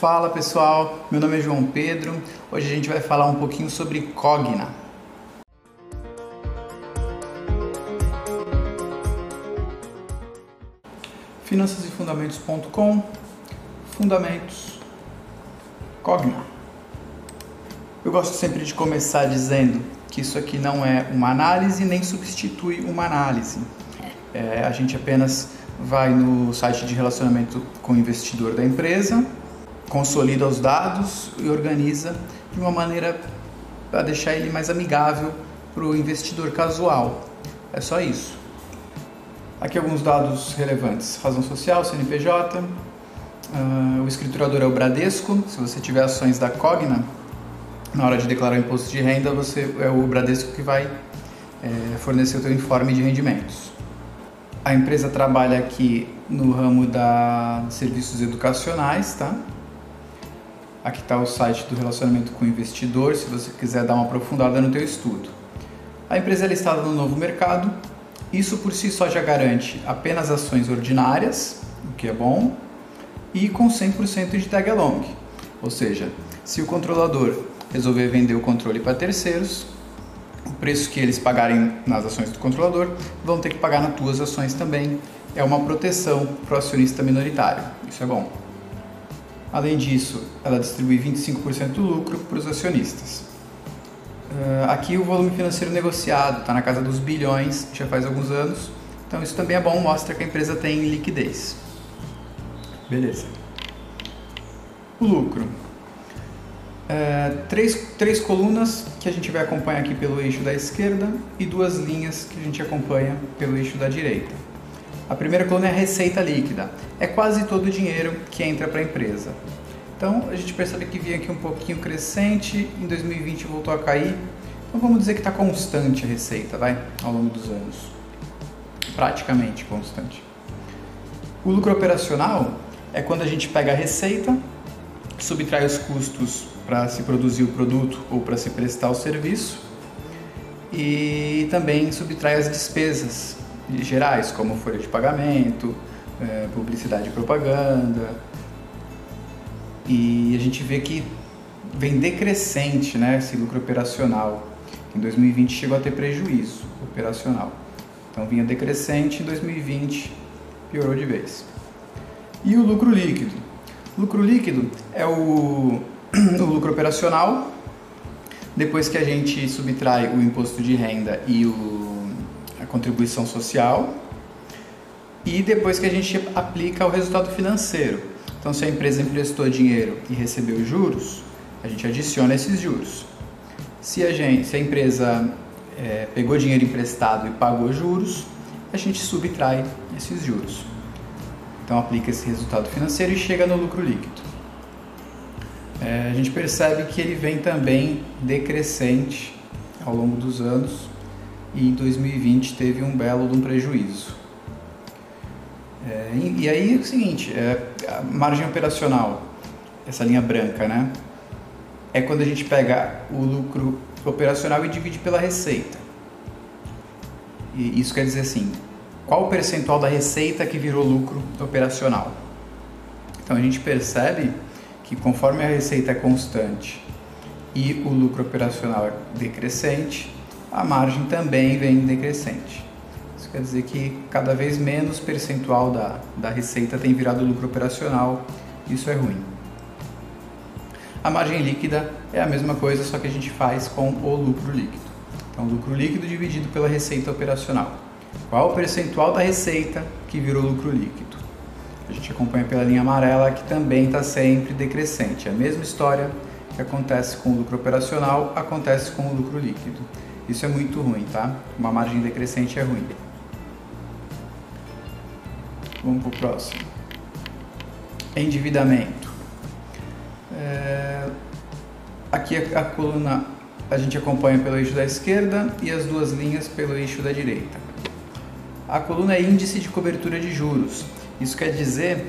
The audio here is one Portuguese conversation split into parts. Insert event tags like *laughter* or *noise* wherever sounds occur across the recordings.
Fala pessoal, meu nome é João Pedro. Hoje a gente vai falar um pouquinho sobre Cogna. Finançasefundamentos.com Fundamentos Cogna. Eu gosto sempre de começar dizendo que isso aqui não é uma análise nem substitui uma análise. É, a gente apenas vai no site de relacionamento com o investidor da empresa, consolida os dados e organiza de uma maneira para deixar ele mais amigável para o investidor casual. É só isso. Aqui alguns dados relevantes: razão social, CNPJ. Uh, ah, o escriturador é o Bradesco. Se você tiver ações da Cogna, na hora de declarar o imposto de renda, você é o Bradesco que vai é, fornecer o seu informe de rendimentos. A empresa trabalha aqui no ramo da serviços educacionais, tá? Aqui está o site do relacionamento com o investidor, se você quiser dar uma aprofundada no teu estudo. A empresa é listada no novo mercado. Isso por si só já garante apenas ações ordinárias, o que é bom, e com 100% de tag along. Ou seja, se o controlador resolver vender o controle para terceiros, o preço que eles pagarem nas ações do controlador vão ter que pagar nas tuas ações também. É uma proteção para o acionista minoritário. Isso é bom. Além disso, ela distribui 25% do lucro para os acionistas. Uh, aqui o volume financeiro negociado está na casa dos bilhões, já faz alguns anos. Então isso também é bom, mostra que a empresa tem liquidez. Beleza. O lucro. É, três, três colunas que a gente vai acompanhar aqui pelo eixo da esquerda e duas linhas que a gente acompanha pelo eixo da direita. A primeira coluna é a receita líquida, é quase todo o dinheiro que entra para a empresa. Então a gente percebe que vinha aqui um pouquinho crescente, em 2020 voltou a cair. Então vamos dizer que está constante a receita, vai, ao longo dos anos. Praticamente constante. O lucro operacional é quando a gente pega a receita, subtrai os custos para se produzir o produto ou para se prestar o serviço e também subtrai as despesas gerais, como folha de pagamento, é, publicidade e propaganda. E a gente vê que vem decrescente né, esse lucro operacional. Em 2020 chegou a ter prejuízo operacional. Então vinha decrescente, em 2020 piorou de vez. E o lucro líquido? Lucro líquido é o *clears throat* o lucro operacional, depois que a gente subtrai o imposto de renda e o, contribuição social, e depois que a gente aplica o resultado financeiro. Então, se a empresa emprestou dinheiro e recebeu juros, a gente adiciona esses juros. Se a, gente, se a empresa é, pegou dinheiro emprestado e pagou juros, a gente subtrai esses juros. Então, aplica esse resultado financeiro e chega no lucro líquido é, a gente percebe que ele vem também decrescente ao longo dos anos e em 2020 teve um belo um prejuízo. É, e, e, aí é o seguinte, é, a margem operacional, essa linha branca, né? É quando a gente pega o lucro operacional e divide pela receita. E isso quer dizer assim, qual o percentual da receita que virou lucro operacional? Então a gente percebe que conforme a receita é constante e o lucro operacional é decrescente, a margem também vem decrescente. Isso quer dizer que cada vez menos percentual da, da receita tem virado lucro operacional, isso é ruim. A margem líquida é a mesma coisa, só que a gente faz com o lucro líquido. Então, lucro líquido dividido pela receita operacional. Qual o percentual da receita que virou lucro líquido? A gente acompanha pela linha amarela que também está sempre decrescente. A mesma história que acontece com o lucro operacional acontece com o lucro líquido. Isso é muito ruim, tá? Uma margem decrescente é ruim. Vamos para o próximo. Endividamento. É... Aqui a, a coluna a gente acompanha pelo eixo da esquerda e as duas linhas pelo eixo da direita. A coluna é índice de cobertura de juros. Isso quer dizer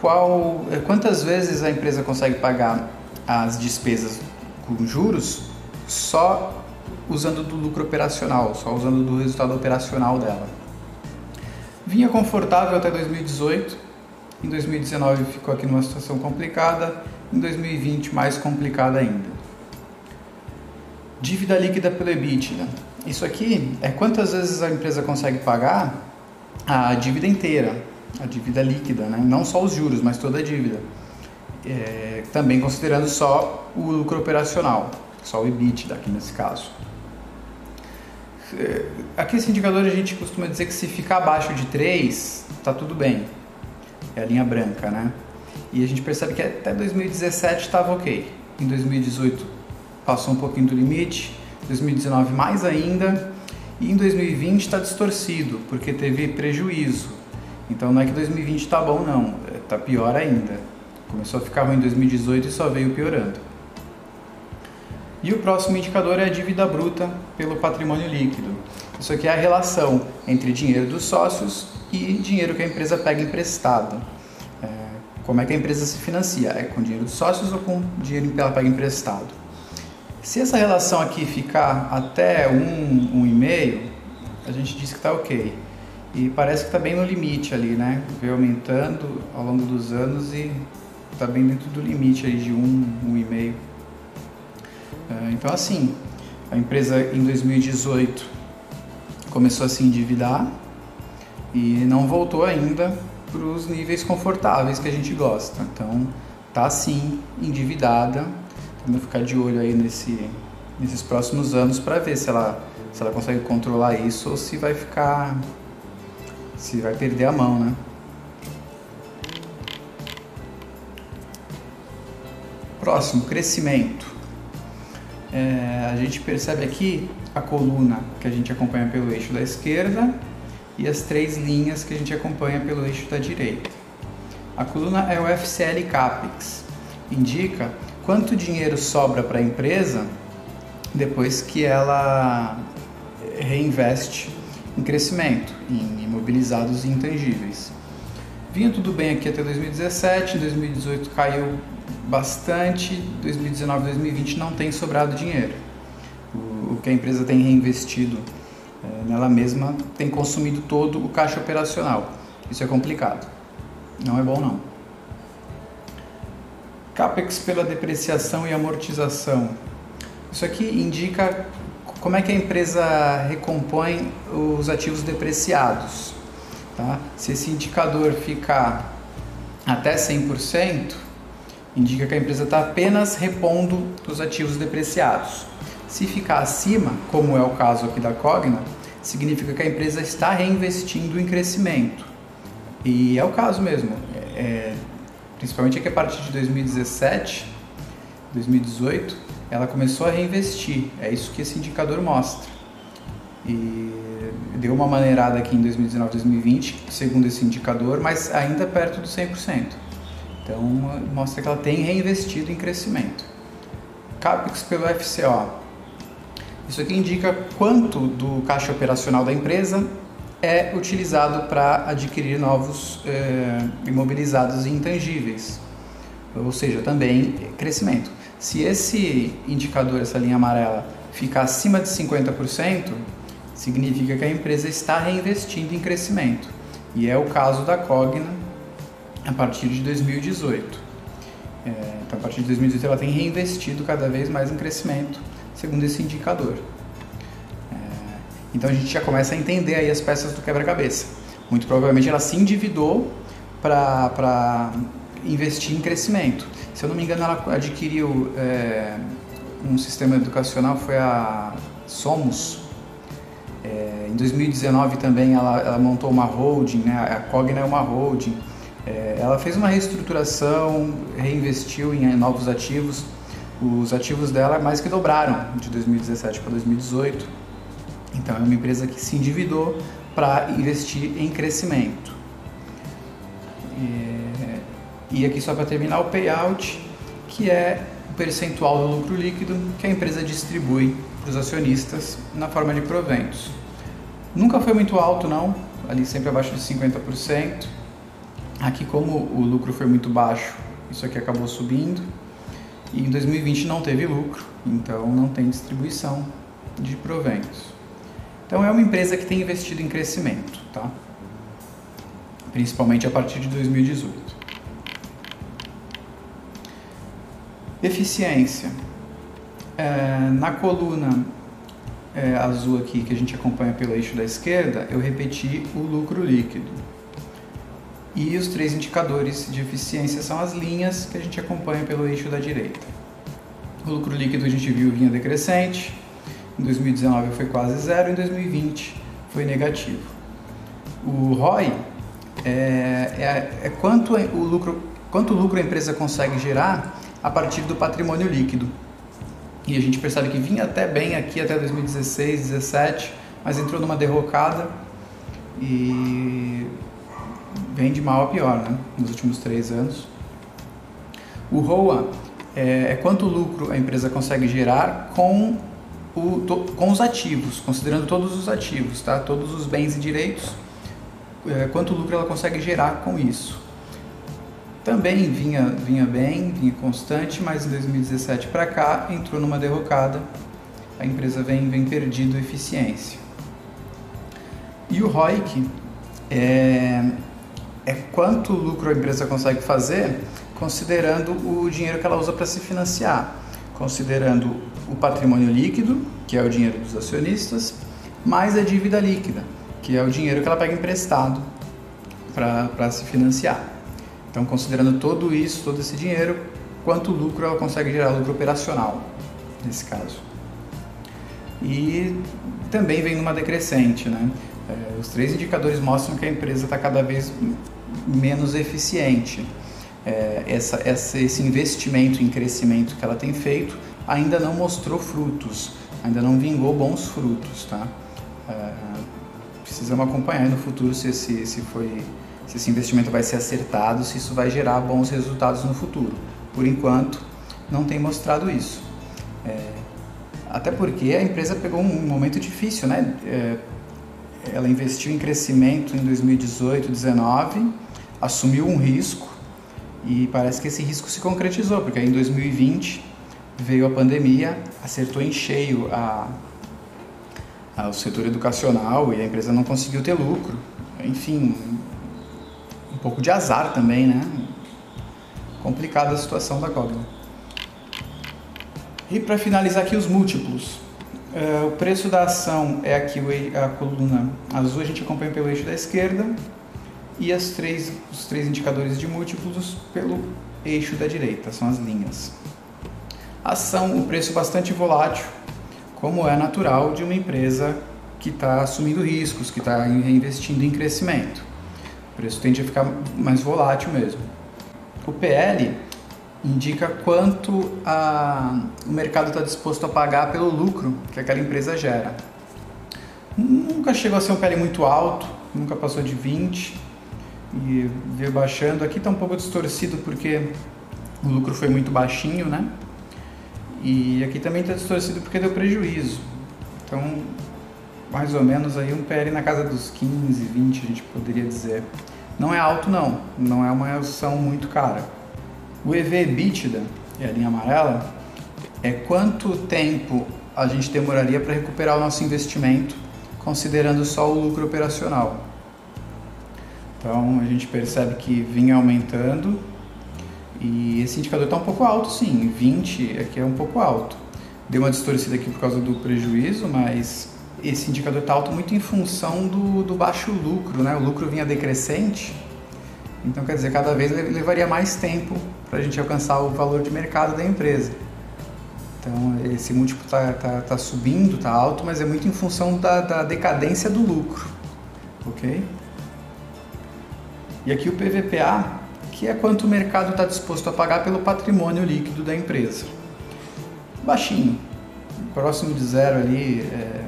qual, eh, quantas vezes a empresa consegue pagar as despesas com juros só usando do lucro operacional, só usando do resultado operacional dela. Vinha confortável até 2018, Em 2019 ficou aqui numa situação complicada, em 2020 mais complicada ainda. Dívida líquida pelo EBITDA. Isso aqui é quantas vezes a empresa consegue pagar a dívida inteira, a dívida líquida, né? não só os juros, mas toda a dívida. É, também considerando só o lucro operacional, só o EBITDA aqui nesse caso. É, aqui esse indicador a gente costuma dizer que se ficar abaixo de 3, está tudo bem. É a linha branca, né? E a gente percebe que até 2017 estava ok. Em 2018 passou um pouquinho do limite, 2019 mais ainda, e em 2020 está distorcido, porque teve prejuízo. Então não é que 2020 está bom, não, está pior ainda. Começou a ficar ruim em 2018 e só veio piorando. E o próximo indicador é a dívida bruta pelo patrimônio líquido. Isso aqui é a relação entre dinheiro dos sócios e dinheiro que a empresa pega emprestado. É, como é que a empresa se financia? É com dinheiro dos sócios ou com dinheiro que ela pega emprestado? Se essa relação aqui ficar até 1, um, 1,5, um a gente diz que está ok. E parece que está bem no limite ali, né? Veio aumentando ao longo dos anos e está bem dentro do limite aí de 1, um, 1,5. É, então assim, a empresa em 2018 começou a se endividar e não voltou ainda para os níveis confortáveis que a gente gosta. Então, tá sim endividada. Vamos ficar de olho aí nesse, nesses próximos anos para ver se ela, se ela consegue controlar isso ou se vai ficar. se vai perder a mão, né? Próximo, crescimento. É, a gente percebe aqui a coluna que a gente acompanha pelo eixo da esquerda e as três linhas que a gente acompanha pelo eixo da direita. A coluna é o FCL CAPEX, indica quanto dinheiro sobra para a empresa depois que ela reinveste em crescimento, em imobilizados e intangíveis. Vinha tudo bem aqui até 2017, em 2018 caiu bastante, 2019 2020 não tem sobrado dinheiro. O, que a empresa tem reinvestido é, nela mesma tem consumido todo o caixa operacional. Isso é complicado. Não é bom não. CAPEX pela depreciação e amortização. Isso aqui indica como é que a empresa recompõe os ativos depreciados. Tá? Se esse indicador ficar até 100%, indica que a empresa está apenas repondo os ativos depreciados. Se ficar acima, como é o caso aqui da Cogna, significa que a empresa está reinvestindo em crescimento. E é o caso mesmo. É, principalmente aqui a partir de 2017, 2018, ela começou a reinvestir. É isso que esse indicador mostra. E deu uma maneirada aqui em 2019, 2020, segundo esse indicador, mas ainda perto do 100%. Então mostra que ela tem reinvestido em crescimento. CAPEX pelo FCO. Isso aqui indica quanto do caixa operacional da empresa é utilizado para adquirir novos eh, imobilizados e intangíveis, ou seja, também crescimento. Se esse indicador, essa linha amarela, ficar acima de 50%, significa que a empresa está reinvestindo em crescimento. E é o caso da Cogna a partir de 2018. É, então, a partir de 2018, ela tem reinvestido cada vez mais em crescimento segundo esse indicador. É, então a gente já começa a entender aí as peças do quebra-cabeça. Muito provavelmente ela se endividou para investir em crescimento. Se eu não me engano, ela adquiriu é, um sistema educacional, foi a Somos. É, em 2019 também ela, ela, montou uma holding, né? a Cogna é uma holding. É, ela fez uma reestruturação, reinvestiu em novos ativos os ativos dela mais que dobraram de 2017 para 2018. Então é uma empresa que se endividou para investir em crescimento. E aqui só para terminar o payout, que é o percentual do lucro líquido que a empresa distribui para os acionistas na forma de proventos. Nunca foi muito alto não, ali sempre abaixo de 50%. Aqui, como o lucro foi muito baixo, isso aqui acabou subindo. E em 2020 não teve lucro, então não tem distribuição de proventos. Então é uma empresa que tem investido em crescimento, tá? Principalmente a partir de 2018. Eficiência. É, na coluna é, azul aqui que a gente acompanha pelo eixo da esquerda, eu repeti o lucro líquido. E os três indicadores de eficiência são as linhas que a gente acompanha pelo eixo da direita. O lucro líquido a gente viu vinha decrescente, em 2019 foi quase zero, em 2020 foi negativo. O ROI é, é, é quanto o lucro, quanto lucro a empresa consegue gerar a partir do patrimônio líquido. E a gente percebe que vinha até bem aqui até 2016, 2017, mas entrou numa derrocada e vem de mal a pior, né? Nos últimos três anos. O ROA é, é quanto lucro a empresa consegue gerar com, o, to, com os ativos, considerando todos os ativos, tá? Todos os bens e direitos, é, quanto lucro ela consegue gerar com isso. Também vinha, vinha bem, vinha constante, mas em 2017 para cá entrou numa derrocada. A empresa vem, vem perdido eficiência. E o ROIC é, é quanto lucro a empresa consegue fazer considerando o dinheiro que ela usa para se financiar, considerando o patrimônio líquido, que é o dinheiro dos acionistas, mais a dívida líquida, que é o dinheiro que ela pega emprestado para se financiar. Então, considerando todo isso, todo esse dinheiro, quanto lucro ela consegue gerar, lucro operacional, nesse caso. E também vem numa decrescente, né? É, os três indicadores mostram que a empresa está cada vez menos eficiente. É, essa, essa, esse investimento em crescimento que ela tem feito ainda não mostrou frutos, ainda não vingou bons frutos, tá? É, precisamos acompanhar no futuro se, se, se foi se esse investimento vai ser acertado, se isso vai gerar bons resultados no futuro. Por enquanto, não tem mostrado isso. É, até porque a empresa pegou um momento difícil, né? Ela investiu em crescimento em 2018, 2019, assumiu um risco e parece que esse risco se concretizou, porque aí em 2020 veio a pandemia, acertou em cheio a, a, o setor educacional e a empresa não conseguiu ter lucro. Enfim, pouco de azar também, né? Complicada a situação da Cogna. E para finalizar aqui os múltiplos. Uh, o preço da ação é aqui a coluna azul, a gente acompanha pelo eixo da esquerda e as três, os três indicadores de múltiplos pelo eixo da direita, são as linhas. Ação, o preço bastante volátil, como é natural de uma empresa que está assumindo riscos, que está investindo em crescimento. O preço tende a ficar mais volátil mesmo. O PL indica quanto a, o mercado está disposto a pagar pelo lucro que aquela empresa gera. Nunca chegou a ser um PL muito alto, nunca passou de 20 e veio baixando. Aqui está um pouco distorcido porque o lucro foi muito baixinho, né? E aqui também está distorcido porque deu prejuízo. Então mais ou menos aí um PL na casa dos 15, 20, a gente poderia dizer. Não é alto não, não é uma ação muito cara. O EV EBITDA, é a linha amarela, é quanto tempo a gente demoraria para recuperar o nosso investimento, considerando só o lucro operacional. Então a gente percebe que vinha aumentando e esse indicador está um pouco alto sim, 20 aqui é um pouco alto. Deu uma distorcida aqui por causa do prejuízo, mas esse indicador está alto muito em função do, do baixo lucro, né? O lucro vinha decrescente, então quer dizer, cada vez levaria mais tempo para a gente alcançar o valor de mercado da empresa. Então esse múltiplo está tá, tá subindo, está alto, mas é muito em função da, da decadência do lucro, ok? E aqui o PVPA, que é quanto o mercado está disposto a pagar pelo patrimônio líquido da empresa. Baixinho, próximo de zero ali, é,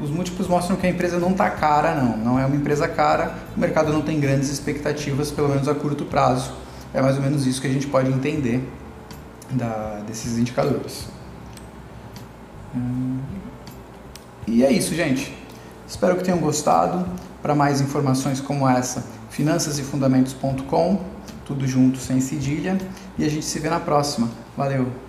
os múltiplos mostram que a empresa não está cara, não. Não é uma empresa cara, o mercado não tem grandes expectativas, pelo menos a curto prazo. É mais ou menos isso que a gente pode entender da, desses indicadores. Hum, e é isso, gente. Espero que tenham gostado. Para mais informações como essa, finançasefundamentos.com, tudo junto sem cedilha. E a gente se vê na próxima. Valeu!